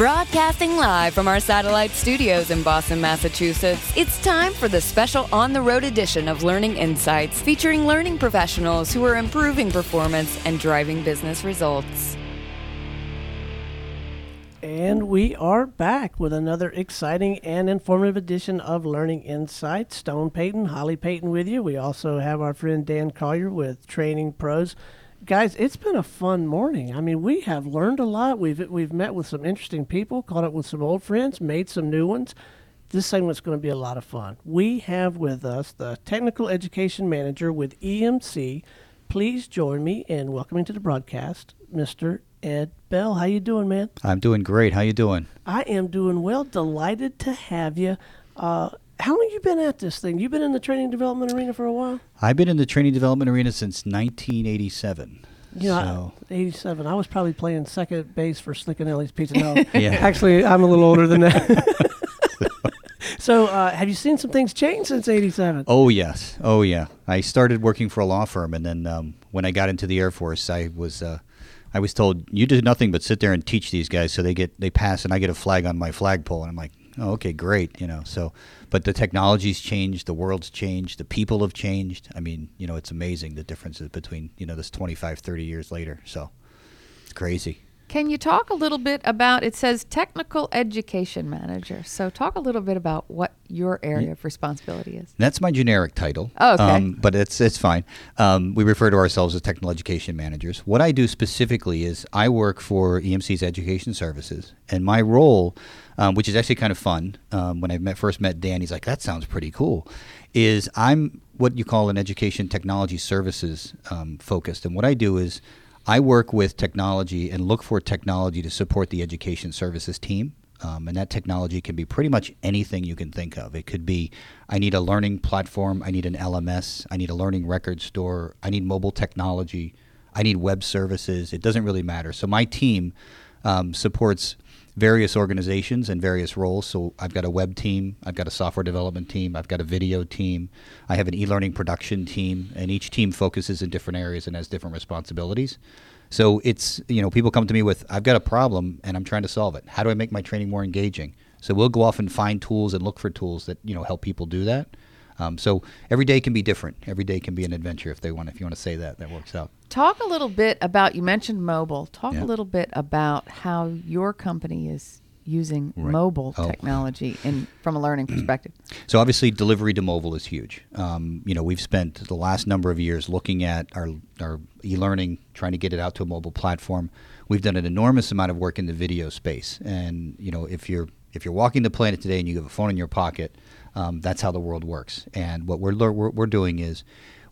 Broadcasting live from our satellite studios in Boston, Massachusetts, it's time for the special on the road edition of Learning Insights featuring learning professionals who are improving performance and driving business results. And we are back with another exciting and informative edition of Learning Insights. Stone Payton, Holly Payton with you. We also have our friend Dan Collier with Training Pros. Guys, it's been a fun morning. I mean, we have learned a lot. We've we've met with some interesting people, caught up with some old friends, made some new ones. This segment's going to be a lot of fun. We have with us the Technical Education Manager with EMC. Please join me in welcoming to the broadcast, Mr. Ed Bell. How you doing, man? I'm doing great. How you doing? I am doing well. Delighted to have you. Uh, how long you been at this thing? You've been in the training development arena for a while. I've been in the training development arena since 1987. You know, so, I, 87. I was probably playing second base for Slick and Ellie's Pizza. No, Yeah. actually, I'm a little older than that. so, uh, have you seen some things change since 87? oh yes, oh yeah. I started working for a law firm, and then um, when I got into the Air Force, I was uh, I was told you do nothing but sit there and teach these guys, so they get they pass, and I get a flag on my flagpole, and I'm like, oh okay, great, you know. So, but the technology's changed, the world's changed, the people have changed. I mean, you know, it's amazing the differences between you know this 25, 30 years later. So, it's crazy. Can you talk a little bit about it says technical education manager. So talk a little bit about what your area of responsibility is. That's my generic title. Oh, okay. Um, but it's it's fine. Um, we refer to ourselves as technical education managers. What I do specifically is I work for EMC's Education Services, and my role, um, which is actually kind of fun, um, when I met, first met Dan, he's like, "That sounds pretty cool." Is I'm what you call an education technology services um, focused, and what I do is I work with technology and look for technology to support the education services team. Um, and that technology can be pretty much anything you can think of. It could be I need a learning platform, I need an LMS, I need a learning record store, I need mobile technology, I need web services. It doesn't really matter. So my team um, supports various organizations and various roles. So I've got a web team, I've got a software development team, I've got a video team, I have an e-learning production team, and each team focuses in different areas and has different responsibilities. So it's you know people come to me with I've got a problem and I'm trying to solve it. How do I make my training more engaging? So we'll go off and find tools and look for tools that you know help people do that. Um, so every day can be different. Every day can be an adventure if they want. If you want to say that, that works out. Talk a little bit about you mentioned mobile. Talk Yeah. a little bit about how your company is using Right. mobile Oh. technology in from a learning perspective. So obviously, delivery to mobile is huge. Um, you know, we've spent the last number of years looking at our our e-learning, trying to get it out to a mobile platform. We've done an enormous amount of work in the video space, and you know, if you're if you're walking the planet today and you have a phone in your pocket, um, that's how the world works. And what we're, we're we're doing is,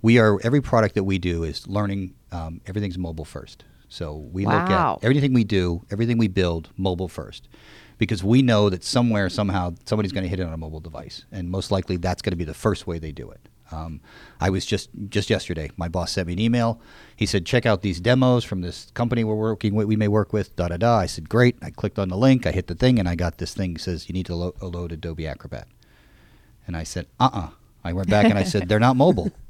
we are every product that we do is learning. Um, everything's mobile first. So we look at everything we do, everything we build, mobile first because we know that somewhere, somehow, somebody's going to hit it on a mobile device, and most likely that's going to be the first way they do it. Um, I was just just yesterday. My boss sent me an email. He said, "Check out these demos from this company we're working with. We may work with." Da da da. I said, "Great." I clicked on the link. I hit the thing, and I got this thing that says you need to lo- load Adobe Acrobat. And I said, "Uh uh I went back and I said, "They're not mobile."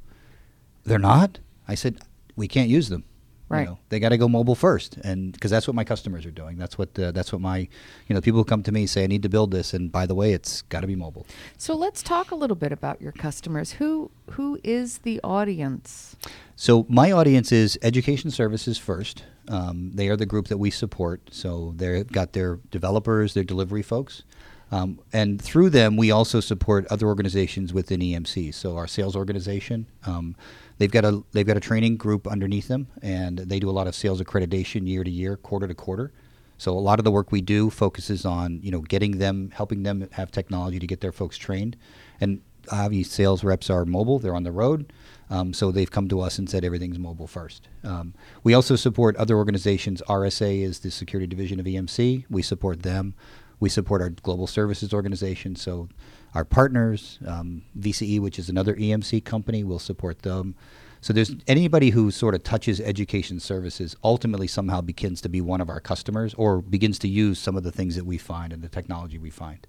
They're not. I said, "We can't use them." You Right. know, they got to go mobile first, and because that's what my customers are doing. That's what uh, that's what my, you know, people come to me and say I need to build this, and by the way, it's got to be mobile. So let's talk a little bit about your customers. Who who is the audience? So my audience is education services first. Um, they are the group that we support. So they've got their developers, their delivery folks, um, and through them we also support other organizations within EMC. So our sales organization, um, they've got a they've got a training group underneath them, and they do a lot of sales accreditation year to year, quarter to quarter. So a lot of the work we do focuses on you know getting them, helping them have technology to get their folks trained, and obviously sales reps are mobile; they're on the road. Um, so they've come to us and said everything's mobile first. Um, we also support other organizations. RSA is the security division of EMC. We support them. We support our global services organization. So our partners, um, VCE, which is another EMC company, will support them. So there's anybody who sort of touches education services ultimately somehow begins to be one of our customers or begins to use some of the things that we find and the technology we find.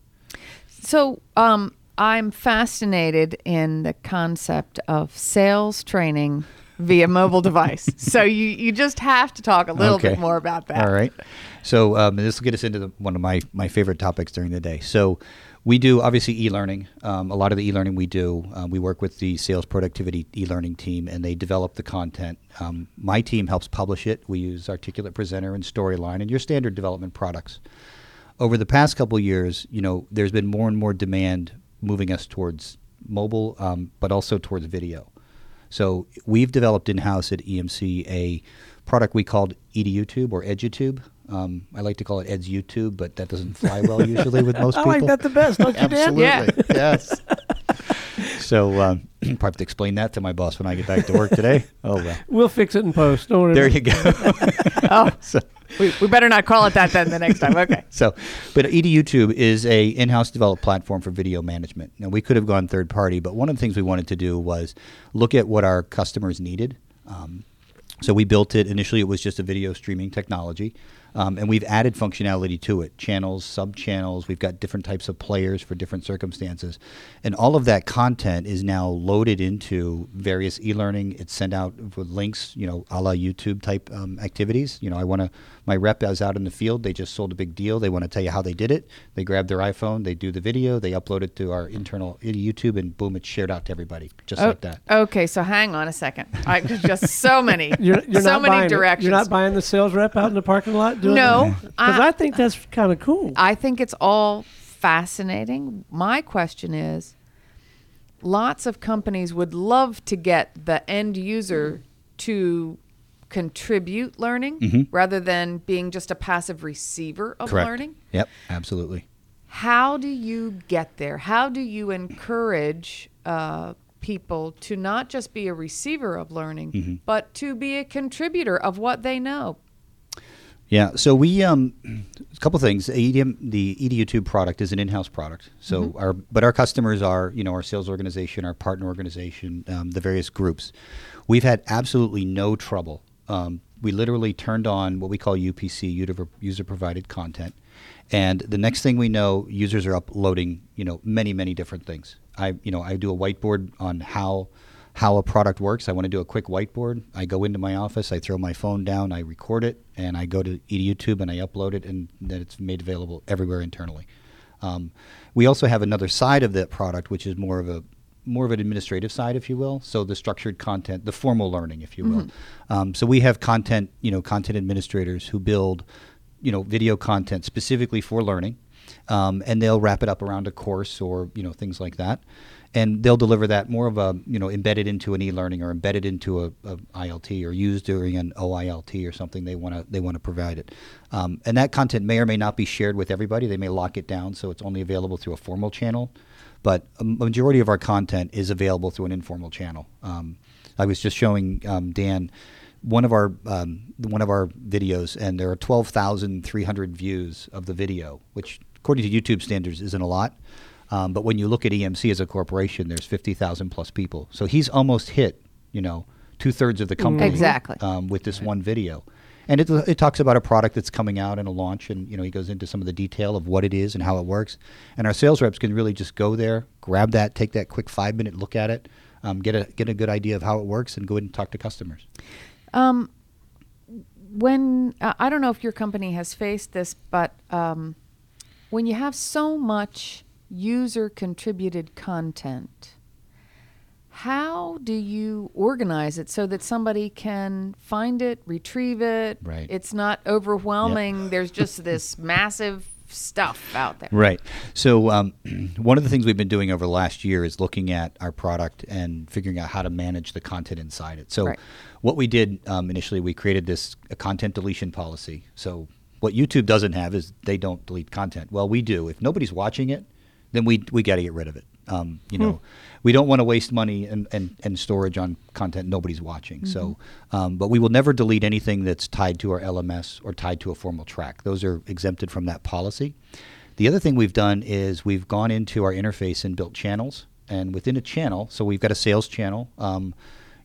So um, I'm fascinated in the concept of sales training via mobile device. So you, you just have to talk a little Okay. bit more about that. All right. So um, this will get us into the, one of my, my favorite topics during the day. So we do obviously e-learning. Um, a lot of the e-learning we do, uh, we work with the sales productivity e-learning team, and they develop the content. Um, my team helps publish it. We use Articulate Presenter and Storyline, and your standard development products. Over the past couple years, you know, there's been more and more demand moving us towards mobile, um, but also towards video. So we've developed in-house at EMC a product we called EduTube or EduTube. Um, I like to call it Ed's YouTube, but that doesn't fly well usually with most people. I people. like that the best, don't you, Dan? Absolutely, Yeah. yes. so um, probably have to explain that to my boss when I get back to work today. Oh well, We'll fix it in post. Don't worry. there you go. Oh, so, we, we better not call it that then the next time. Okay. so, but EduTube is a in-house developed platform for video management. Now we could have gone third party, but one of the things we wanted to do was look at what our customers needed. Um, so we built it. Initially, it was just a video streaming technology, um, and we've added functionality to it: channels, sub channels. We've got different types of players for different circumstances, and all of that content is now loaded into various e-learning. It's sent out with links, you know, a la YouTube type um, activities. You know, I want to. My rep is out in the field. They just sold a big deal. They want to tell you how they did it. They grab their iPhone, they do the video, they upload it to our internal YouTube, and boom, it's shared out to everybody, just Oh, like that. Okay, so hang on a second. I there's just so many, You're, you're so not many buying directions. You're not buying the sales rep out in the parking lot No, Because I- I think that's kind of cool. I think it's all fascinating. My question is lots of companies would love to get the end user to contribute learning Mhm. rather than being just a passive receiver of Correct. learning. Yep, absolutely. How do you get there? How do you encourage uh, people to not just be a receiver of learning, Mm-hmm. but to be a contributor of what they know? Yeah, so we um, a couple things. EDM, the EduTube product is an in-house product. So our but our customers are you know our sales organization, our partner organization, um, the various groups. We've had absolutely no trouble. Um, we literally turned on what we call UPC, user-provided content, and the next thing we know, users are uploading you know many many different things. I you know I do a whiteboard on how how a product works. I want to do a quick whiteboard. I go into my office, I throw my phone down, I record it, and I go to YouTube and I upload it, and then it's made available everywhere internally. Um, we also have another side of that product, which is more of a more of an administrative side, if you will. So the structured content, the formal learning, if you will. Um, so we have content, you know, content administrators who build, you know, video content specifically for learning, um, and they'll wrap it up around a course or you know things like that and they'll deliver that more of a you know embedded into an e-learning or embedded into a, a ILT or used during an OILT or something they want to they want to provide it, um, and that content may or may not be shared with everybody. They may lock it down so it's only available through a formal channel, but a majority of our content is available through an informal channel. Um, I was just showing um, Dan one of our um, one of our videos, and there are twelve thousand three hundred views of the video, which according to YouTube standards isn't a lot. Um, but when you look at EMC as a corporation, there's 50,000 plus people. So he's almost hit, you know, two thirds of the company Exactly. um, with this one video. And it, it talks about a product that's coming out and a launch, and you know he goes into some of the detail of what it is and how it works. And our sales reps can really just go there, grab that, take that quick five minute look at it, um, get a get a good idea of how it works, and go ahead and talk to customers. Um, when uh, I don't know if your company has faced this, but um, when you have so much user contributed content, how do you organize it so that somebody can find it, retrieve it? Right. It's not overwhelming. There's just this massive stuff out there. Right. So um, one of the things we've been doing over the last year is looking at our product and figuring out how to manage the content inside it. So Right. what we did um, initially, we created this a content deletion policy. So what YouTube doesn't have is they don't delete content. Well, we do. If nobody's watching it, then we we got to get rid of it. Um, you know, we don't want to waste money and, and, and storage on content nobody's watching. So, um, but we will never delete anything that's tied to our LMS or tied to a formal track. Those are exempted from that policy. The other thing we've done is we've gone into our interface and built channels. And within a channel, so we've got a sales channel. Um,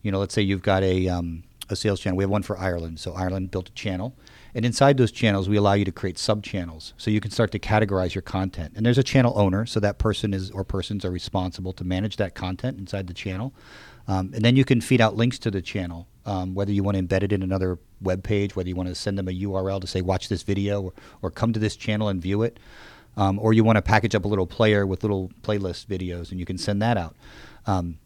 you know, let's say you've got a, um, a sales channel. We have one for Ireland. So Ireland built a channel. And inside those channels, we allow you to create sub channels. So you can start to categorize your content. And there's a channel owner. So that person is or persons are responsible to manage that content inside the channel. Um, and then you can feed out links to the channel, um, whether you want to embed it in another web page, whether you want to send them a URL to say, watch this video, or, or come to this channel and view it. Um, or you want to package up a little player with little playlist videos, and you can send that out. Um,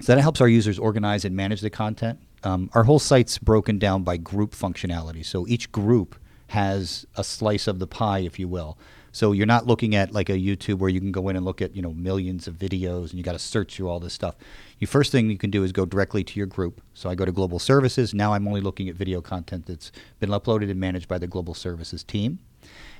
so that helps our users organize and manage the content. Um, our whole site's broken down by group functionality. So each group has a slice of the pie, if you will. So you're not looking at like a YouTube where you can go in and look at you know millions of videos and you got to search through all this stuff. The first thing you can do is go directly to your group. So I go to Global Services. Now I'm only looking at video content that's been uploaded and managed by the Global Services team.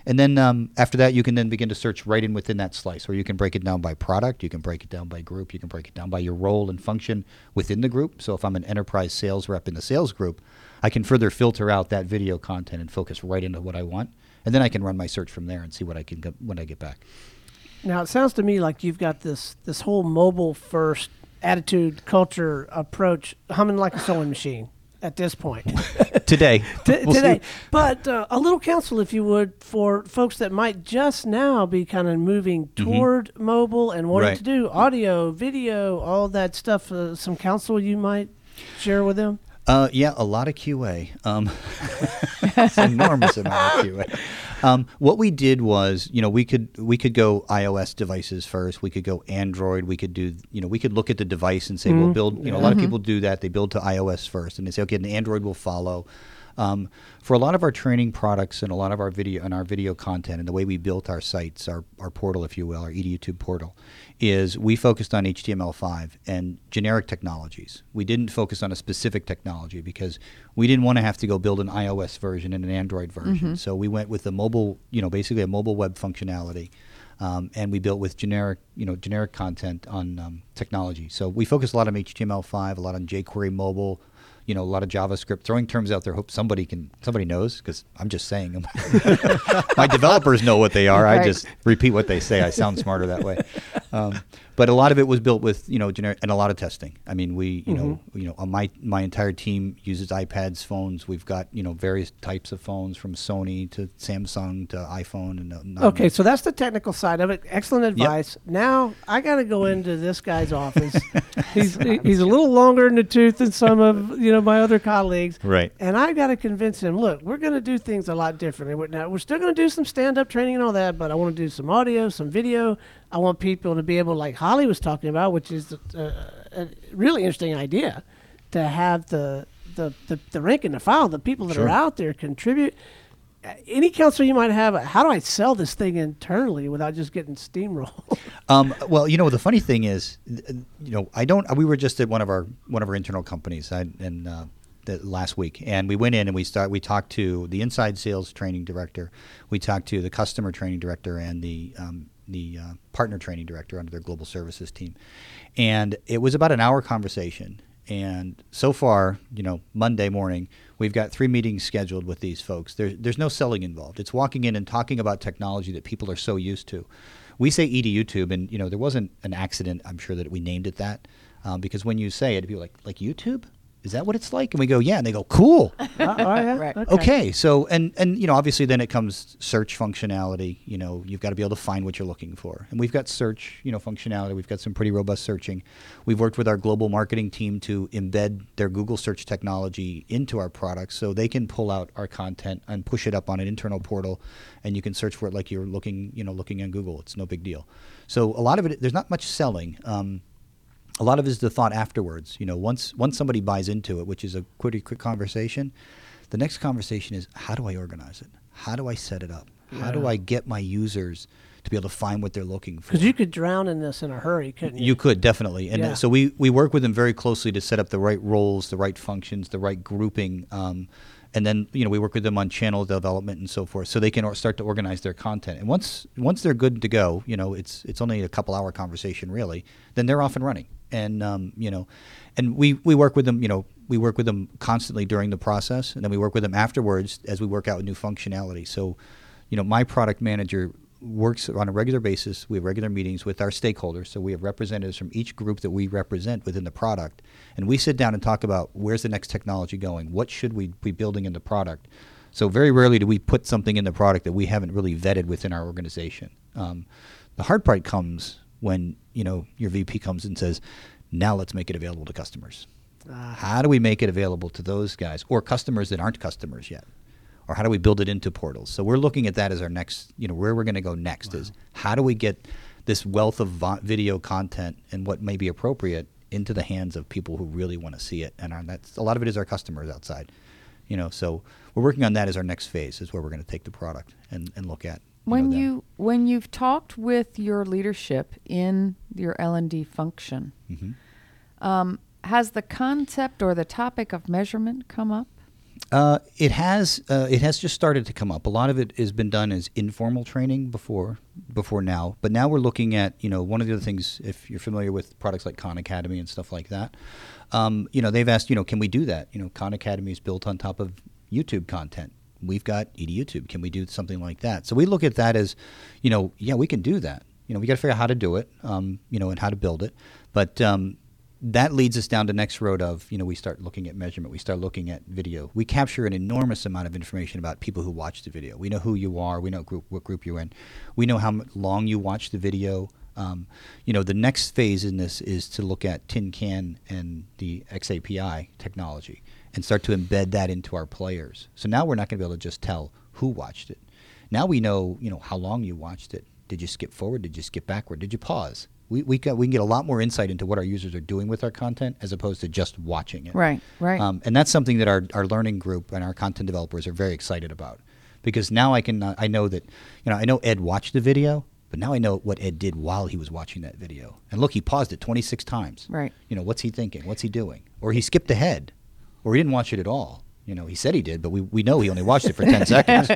And then um, after that, you can then begin to search right in within that slice, or you can break it down by product, you can break it down by group, you can break it down by your role and function within the group. So if I'm an enterprise sales rep in the sales group, I can further filter out that video content and focus right into what I want, and then I can run my search from there and see what I can get when I get back. Now it sounds to me like you've got this this whole mobile first attitude, culture, approach humming like a sewing machine at this point. today. T- we'll today. See. But uh, a little counsel, if you would, for folks that might just now be kind of moving mm-hmm. toward mm-hmm. mobile and wanting right. to do audio, video, all that stuff. Uh, some counsel you might share with them? Uh, yeah, a lot of QA. Um, enormous amount of QA. Um, what we did was, you know, we could we could go iOS devices first. We could go Android. We could do, you know, we could look at the device and say, mm-hmm. we'll build. You know, a lot of people do that. They build to iOS first, and they say, okay, the Android will follow. Um, for a lot of our training products and a lot of our video and our video content and the way we built our sites, our, our portal, if you will, our EduTube portal, is we focused on HTML5 and generic technologies. We didn't focus on a specific technology because we didn't want to have to go build an iOS version and an Android version. Mm-hmm. So we went with a mobile, you know, basically a mobile web functionality. Um, and we built with generic, you know, generic content on um, technology. So we focus a lot on HTML5, a lot on jQuery mobile, you know, a lot of JavaScript, throwing terms out there. Hope somebody can somebody knows because I'm just saying them. My developers know what they are. Right. I just repeat what they say. I sound smarter that way. Um, but a lot of it was built with you know generic and a lot of testing. I mean, we you mm-hmm. know you know my my entire team uses iPads, phones. We've got you know various types of phones from Sony to Samsung to iPhone and. Uh, okay, so that's the technical side of it. Excellent advice. Yep. Now I got to go into this guy's office. he's he's a little longer in the tooth than some of you know my other colleagues. Right. And I got to convince him. Look, we're going to do things a lot differently. Now we're still going to do some stand up training and all that, but I want to do some audio, some video. I want people to be able, to like Holly was talking about, which is a, a really interesting idea, to have the the, the, the rank and the file, the people that sure. are out there contribute. Uh, any counsel you might have, how do I sell this thing internally without just getting steamrolled? um, well, you know, the funny thing is, you know, I don't. We were just at one of our one of our internal companies, I, and uh, the, last week, and we went in and we start. We talked to the inside sales training director, we talked to the customer training director, and the um, the uh, partner training director under their global services team. And it was about an hour conversation. And so far, you know, Monday morning, we've got three meetings scheduled with these folks. There, there's no selling involved. It's walking in and talking about technology that people are so used to. We say EduTube, and you know, there wasn't an accident. I'm sure that we named it that um, because when you say it, people like like YouTube is that what it's like? And we go, yeah. And they go, cool. oh, yeah. right. okay. okay. So, and, and, you know, obviously then it comes search functionality. You know, you've got to be able to find what you're looking for. And we've got search, you know, functionality. We've got some pretty robust searching. We've worked with our global marketing team to embed their Google search technology into our products so they can pull out our content and push it up on an internal portal and you can search for it like you're looking, you know, looking on Google. It's no big deal. So a lot of it, there's not much selling. Um, a lot of it is the thought afterwards. You know, once once somebody buys into it, which is a pretty quick conversation, the next conversation is how do I organize it? How do I set it up? Yeah. How do I get my users to be able to find what they're looking for? Because you could drown in this in a hurry, couldn't you? You could definitely, and uh, yeah. so we we work with them very closely to set up the right roles, the right functions, the right grouping. Um, and then you know we work with them on channel development and so forth, so they can start to organize their content. And once once they're good to go, you know it's it's only a couple hour conversation really. Then they're off and running and um, you know, and we we work with them. You know, we work with them constantly during the process, and then we work with them afterwards as we work out new functionality. So, you know, my product manager works on a regular basis. We have regular meetings with our stakeholders. So we have representatives from each group that we represent within the product, and we sit down and talk about where's the next technology going, what should we be building in the product. So very rarely do we put something in the product that we haven't really vetted within our organization. Um, the hard part comes when you know your VP comes and says, Now let's make it available to customers. Ah. How do we make it available to those guys or customers that aren't customers yet? Or how do we build it into portals? So we're looking at that as our next, you know, where we're going to go next is how do we get this wealth of vo- video content and what may be appropriate into the hands of people who really want to see it, and that's a lot of it is our customers outside, you know. So we're working on that as our next phase, is where we're going to take the product and, and look at. you when them. you when you've talked with your leadership in your L and D function, Mm-hmm. um, has the concept or the topic of measurement come up? Uh, it has uh, it has just started to come up. A lot of it has been done as informal training before before now, but now we're looking at you know one of the other things. If you're familiar with products like Khan Academy and stuff like that, um, you know they've asked you know can we do that? You know Khan Academy is built on top of YouTube content. We've got ED YouTube. Can we do something like that? So we look at that as, you know, yeah, we can do that. You know, we got to figure out how to do it, um, you know, and how to build it. But um, that leads us down the next road of you know we start looking at measurement we start looking at video. We capture an enormous amount of information about people who watch the video. We know who you are we know group, what group you're in. We know how long you watch the video. Um, you know the next phase in this is to look at tin can and the xapi technology and start to embed that into our players. So now we're not going to be able to just tell who watched it. Now we know you know how long you watched it did you skip forward did you skip backward did you pause we, we, got, we can get a lot more insight into what our users are doing with our content as opposed to just watching it. Right, right. Um, and that's something that our, our learning group and our content developers are very excited about because now I can uh, I know that you know I know Ed watched the video, but now I know what Ed did while he was watching that video. And look, he paused it 26 times. Right. You know, what's he thinking? What's he doing? Or he skipped ahead, or he didn't watch it at all. You know, he said he did, but we, we know he only watched it for 10 seconds.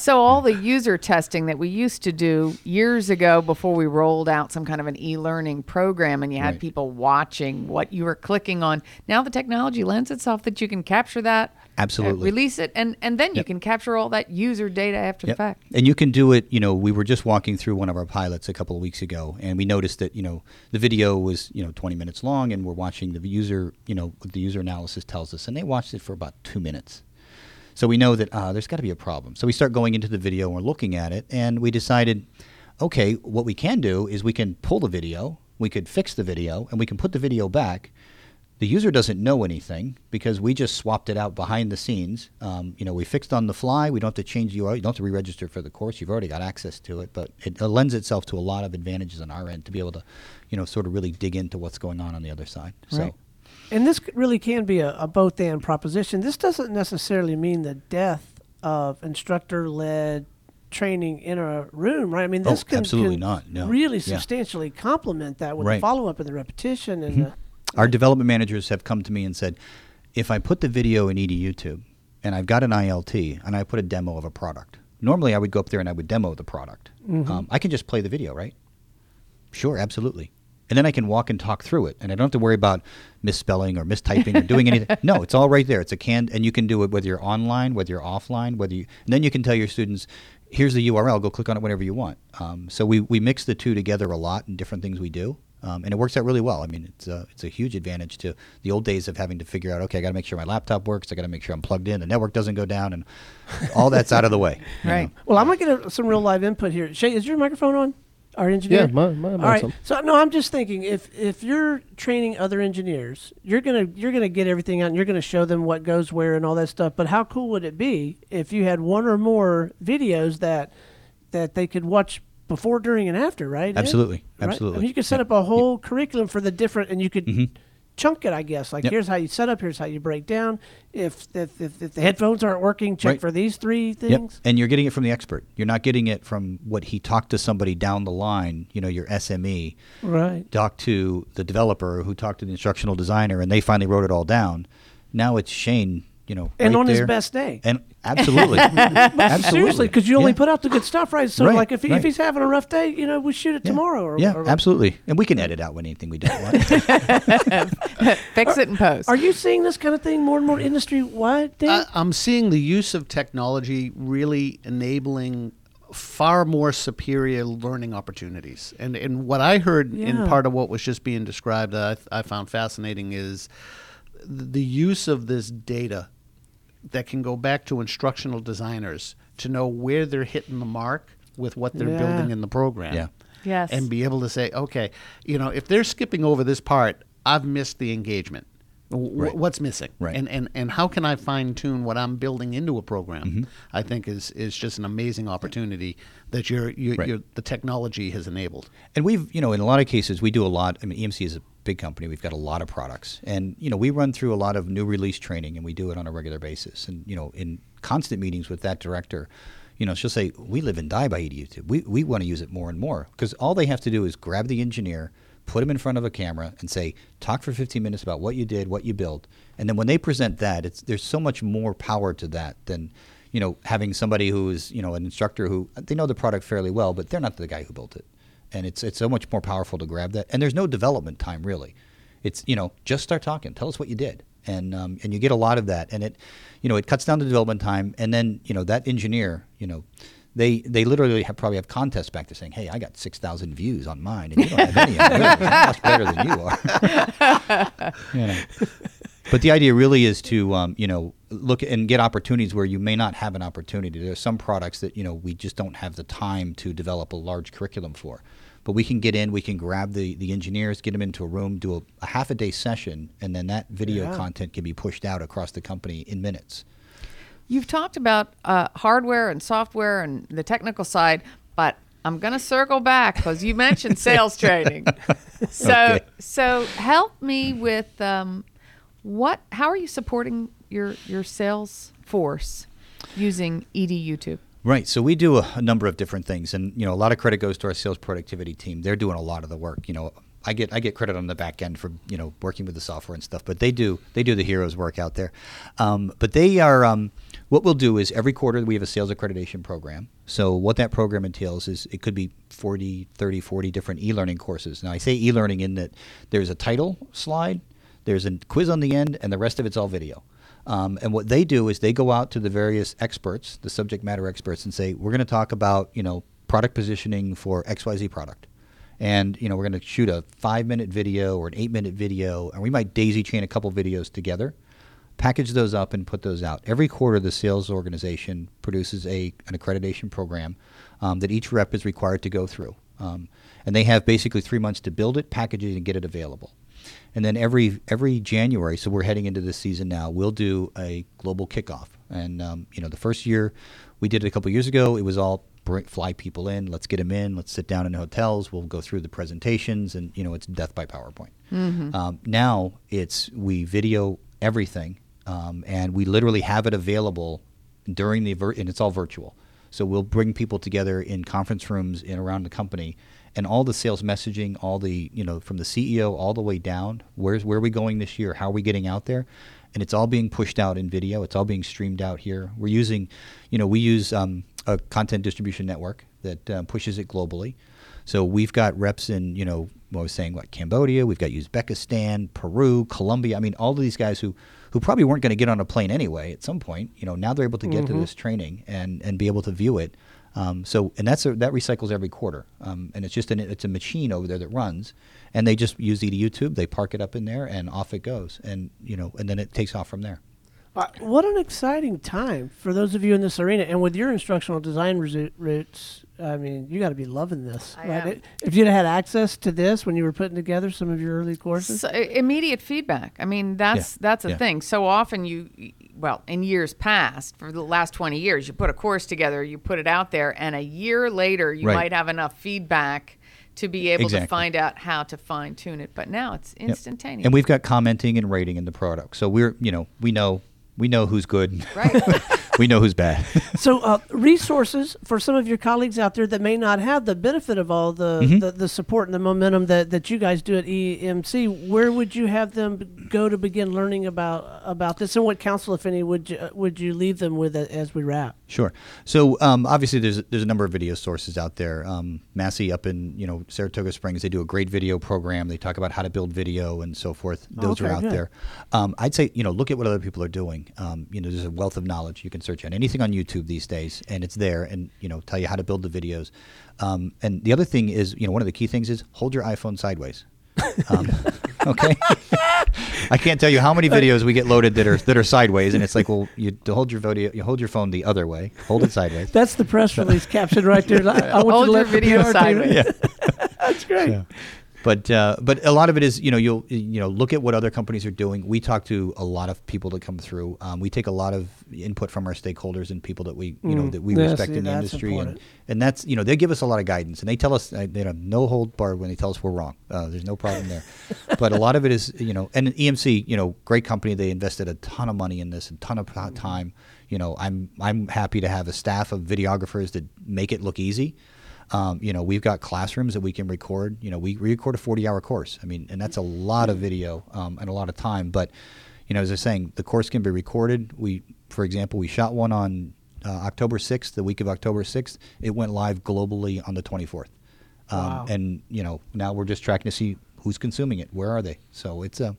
so all the user testing that we used to do years ago before we rolled out some kind of an e-learning program and you had Right. people watching what you were clicking on now the technology lends itself that you can capture that Absolutely. release it and and then you Yep. can capture all that user data after the fact And you can do it, you know, we were just walking through one of our pilots a couple of weeks ago and we noticed that, you know, the video was, you know, 20 minutes long and we're watching the user, you know, the user analysis tells us and they watched it for about 2 minutes. So we know that uh, there's got to be a problem. So we start going into the video and we're looking at it and we decided, okay, what we can do is we can pull the video, we could fix the video and we can put the video back the user doesn't know anything because we just swapped it out behind the scenes. Um, you know, we fixed on the fly. We don't have to change the URL. You don't have to re-register for the course. You've already got access to it, but it, uh lends itself to a lot of advantages on our end to be able to, you know, sort of really dig into what's going on on the other side. Right. So, And this really can be a, a both and proposition. This doesn't necessarily mean the death of instructor led training in a room, right? I mean, Oh, this can, absolutely can not, no. really Yeah. substantially complement that with the Right. Mm-hmm. follow up and the repetition and the, our development managers have come to me and said, if I put the video in ED YouTube and I've got an ILT and I put a demo of a product, normally I would go up there and I would demo the product. Um, I can just play the video, right? Sure, absolutely. And then I can walk and talk through it, and I don't have to worry about misspelling or mistyping or doing anything. No, it's all right there. It's a can, and you can do it whether you're online, whether you're offline, whether you. And then you can tell your students, "Here's the URL. Go click on it whenever you want." Um, so we we mix the two together a lot in different things we do, um, and it works out really well. I mean, it's a it's a huge advantage to the old days of having to figure out, okay, I got to make sure my laptop works. I got to make sure I'm plugged in. The network doesn't go down, and all that's out of the way. Right. know. Well, I'm gonna get a, some real live input here. Shay, is your microphone on? Our engineer. Yeah, my- my All mic's So no, I'm just thinking if if you're training other engineers, you're gonna you're gonna get everything out, and you're gonna show them what goes where and all that stuff. But how cool would it be if you had one or more videos that that they could watch before, during, and after? Right. Absolutely. Right? I Absolutely. mean, you could set up a whole curriculum for the different, and you could. Mhm. Chunk it, I guess. Like Yep. here's how you set up. Here's how you break down. If if, if, if the headphones aren't working, check Right. for these three Yep. things. And you're getting it from the expert. You're not getting it from what he talked to somebody down the line, you know, your SME, Right. talked to the developer who talked to the instructional designer and they finally wrote it all down. Now it's Shane, you know, And right on his best day. And absolutely. absolutely. Seriously, because you only Yeah. put out the good stuff, right? So, Right, like, if, he, right. if he's having a rough day, you know, we shoot it Yeah. tomorrow. Or, yeah, or- absolutely. And we can edit out when anything we don't want. fix it in post Are you seeing this kind of thing more and more industry wide? Dan? I, I'm seeing the use of technology really enabling far more superior learning opportunities. And and what I heard in part of what was just being described, that I, I found fascinating, is the use of this data that can go back to instructional designers to know where they're hitting the mark with what they're Yeah. building in the program. Yeah. yes and be able to say, okay, you know, if they're skipping over this part, I've missed the engagement. W- Right. What's missing? Right. And, and and how can I fine tune what I'm building into a program? Mm-hmm. I think is is just an amazing opportunity that your your, Right. your the technology has enabled. And we've, you know, in a lot of cases, we do a lot. I mean, EMC is a big company. We've got a lot of products, and you know, we run through a lot of new release training, and we do it on a regular basis. And you know, in constant meetings with that director, you know, she'll say, "We live and die by YouTube. We we want to use it more and more because all they have to do is grab the engineer." Put him in front of a camera and say, "Talk for 15 minutes about what you did, what you built," and then when they present that, it's there's so much more power to that than, you know, having somebody who is, you know, an instructor who they know the product fairly well, but they're not the guy who built it and it's it's so much more powerful to grab that. And there's no development time really. It's you know just start talking, tell us what you did, and um, and you get a lot of that, and it you know it cuts down the development time, and then you know that engineer you know. They, they literally have probably have contests back to saying, "Hey, I got six thousand views on mine, and you don't have any. I'm much better than you are." You know. But the idea really is to, um, you know, look and get opportunities where you may not have an opportunity. There are some products that you know we just don't have the time to develop a large curriculum for. But we can get in, we can grab the, the engineers, get them into a room, do a, a half a day session, and then that video Yeah. content can be pushed out across the company in minutes. You've talked about uh, hardware and software and the technical side, but I'm going to circle back because you mentioned sales training. So, Okay. so help me with um, what? How are you supporting your your sales force using ED YouTube? Right. So we do a, a number of different things, and you know, a lot of credit goes to our sales productivity team. They're doing a lot of the work. You know, I get I get credit on the back end for you know working with the software and stuff, but they do they do the heroes work out there. Um, but they are um, what we'll do is every quarter we have a sales accreditation program. So what that program entails is it could be 40, 30, 40 different e-learning courses. Now I say e-learning in that there's a title slide, there's a quiz on the end, and the rest of it's all video. Um, and what they do is they go out to the various experts, the subject matter experts, and say, we're going to talk about, you know, product positioning for XYZ product. And, you know, we're going to shoot a five minute video or an eight minute video, and we might daisy chain a couple videos together, package those up, and put those out. Every quarter, the sales organization produces a, an accreditation program um, that each rep is required to go through. Um, and they have basically three months to build it, package it, and get it available. And then every every January, so we're heading into this season now. We'll do a global kickoff, and um, you know the first year we did it a couple years ago. It was all bring, fly people in, let's get them in, let's sit down in hotels. We'll go through the presentations, and you know it's death by PowerPoint. Um, now it's we video everything, um, and we literally have it available during the vir- and it's all virtual. So we'll bring people together in conference rooms in around the company, and all the sales messaging, all the you know from the CEO all the way down. Where's where are we going this year? How are we getting out there? And it's all being pushed out in video. It's all being streamed out here. We're using, you know, we use um, a content distribution network that uh, pushes it globally. So we've got reps in, you know, what I was saying, what Cambodia, we've got Uzbekistan, Peru, Colombia. I mean, all of these guys who, who probably weren't going to get on a plane anyway at some point. You know, now they're able to get to this training and, and be able to view it. Um, so, and that's a, that recycles every quarter, um, and it's just an, it's a machine over there that runs, and they just use ED YouTube. They park it up in there, and off it goes, and you know, and then it takes off from there. Uh, what an exciting time for those of you in this arena, and with your instructional design roots. I mean, you got to be loving this. I right? am. If you'd had access to this when you were putting together some of your early courses, So, immediate feedback. I mean, that's Yeah, that's a yeah. thing. So often you, well, in years past, for the last twenty years, you put a course together, you put it out there, and a year later, you Right. might have enough feedback to be able to find out how to fine tune it. But now it's Yep. instantaneous. And we've got commenting and rating in the product, so we're you know we know we know who's good, Right. we know who's bad. so uh, resources for some of your colleagues out there that may not have the benefit of all the, Mm-hmm. the, the support and the momentum that, that you guys do at EMC, where would you have them go to begin learning about about this, and what counsel, if any, would you, would you leave them with as we wrap? Sure. So um, obviously, there's there's a number of video sources out there. Um, Massey up in you know Saratoga Springs, they do a great video program. They talk about how to build video and so forth. Those okay, are out good. there. Um, I'd say you know look at what other people are doing. Um, you know, there's a wealth of knowledge you can search on anything on YouTube these days, and it's there, and you know tell you how to build the videos. Um, and the other thing is, you know, one of the key things is hold your iPhone sideways. Um, okay. I can't tell you how many videos we get loaded that are that are sideways, and it's like, well, you hold your video, you hold your phone the other way, hold it sideways. That's the press release caption right there. I, I want Hold you to your let video PR team- sideways. That's great. But uh, but a lot of it is you know you'll you know look at what other companies are doing. We talk to a lot of people that come through. Um, we take a lot of input from our stakeholders and people that we you know Mm. that we Yeah, respect see, in the industry, and, important. and that's you know they give us a lot of guidance and they tell us uh, they have no hold barred when they tell us we're wrong. Uh, there's no problem there. but a lot of it is you know and EMC you know great company. They invested a ton of money in this, a ton of time. You know I'm I'm happy to have a staff of videographers that make it look easy. Um, you know, we've got classrooms that we can record. You know, we record a 40 hour course. I mean, and that's a lot of video um, and a lot of time. But, you know, as I was saying, the course can be recorded. We, for example, we shot one on uh, October 6th, the week of October 6th. It went live globally on the 24th. Um, Wow. And, you know, now we're just tracking to see who's consuming it. Where are they? So it's a,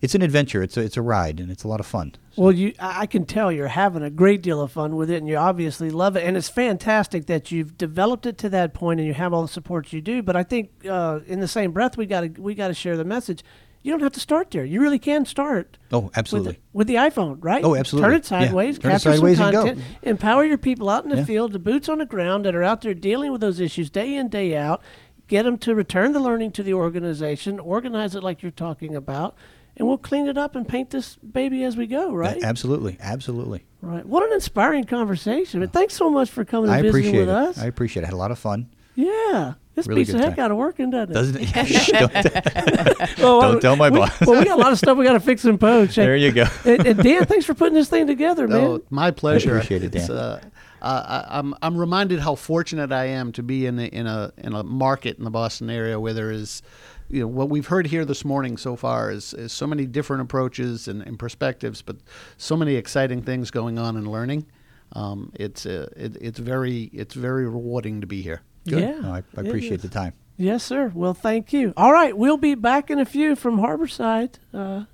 it's an adventure. It's a, it's a ride and it's a lot of fun. Well, you, I I can tell you're having a great deal of fun with it, and you obviously love it. And it's fantastic that you've developed it to that point, and you have all the support you do. But I think, uh, in the same breath, we got to we got to share the message. You don't have to start there. You really can start Oh, with absolutely. the, with the iPhone, right? Oh, absolutely. Turn it Yeah. sideways, Turn it capture sideways some and go. content, empower your people out in the Yeah. field, the boots on the ground that are out there dealing with those issues day in day out. Get them to return the learning to the organization, organize it like you're talking about, and we'll clean it up and paint this baby as we go, right? A- Absolutely. Absolutely. Right. What an inspiring conversation. But thanks so much for coming I and visiting appreciate with it. us. I appreciate it. I had a lot of fun. yeah. This Really beats the heck time. out of working, doesn't it? Doesn't it? Yeah, don't- Well, Don't tell my we- boss. Well, we got a lot of stuff we got to fix and poach. there you go. and, and Dan, thanks for putting this thing together, man. Oh, my pleasure. appreciate it, Dan. uh, uh, I, I'm I'm reminded how fortunate I am to be in a, in a in a market in the Boston area where there is, you know, what we've heard here this morning so far is, is so many different approaches and, and perspectives, but so many exciting things going on and learning. Um, it's uh, it, it's very it's very rewarding to be here. Good. Yeah, No, I, I appreciate is. the time. Yes, sir. Well, thank you. All right, we'll be back in a few from Harborside. Uh,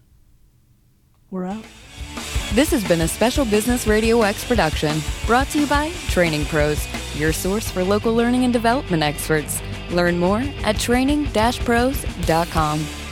we're out. This has been a Special Business Radio X production brought to you by Training Pros, your source for local learning and development experts. Learn more at training-pros.com.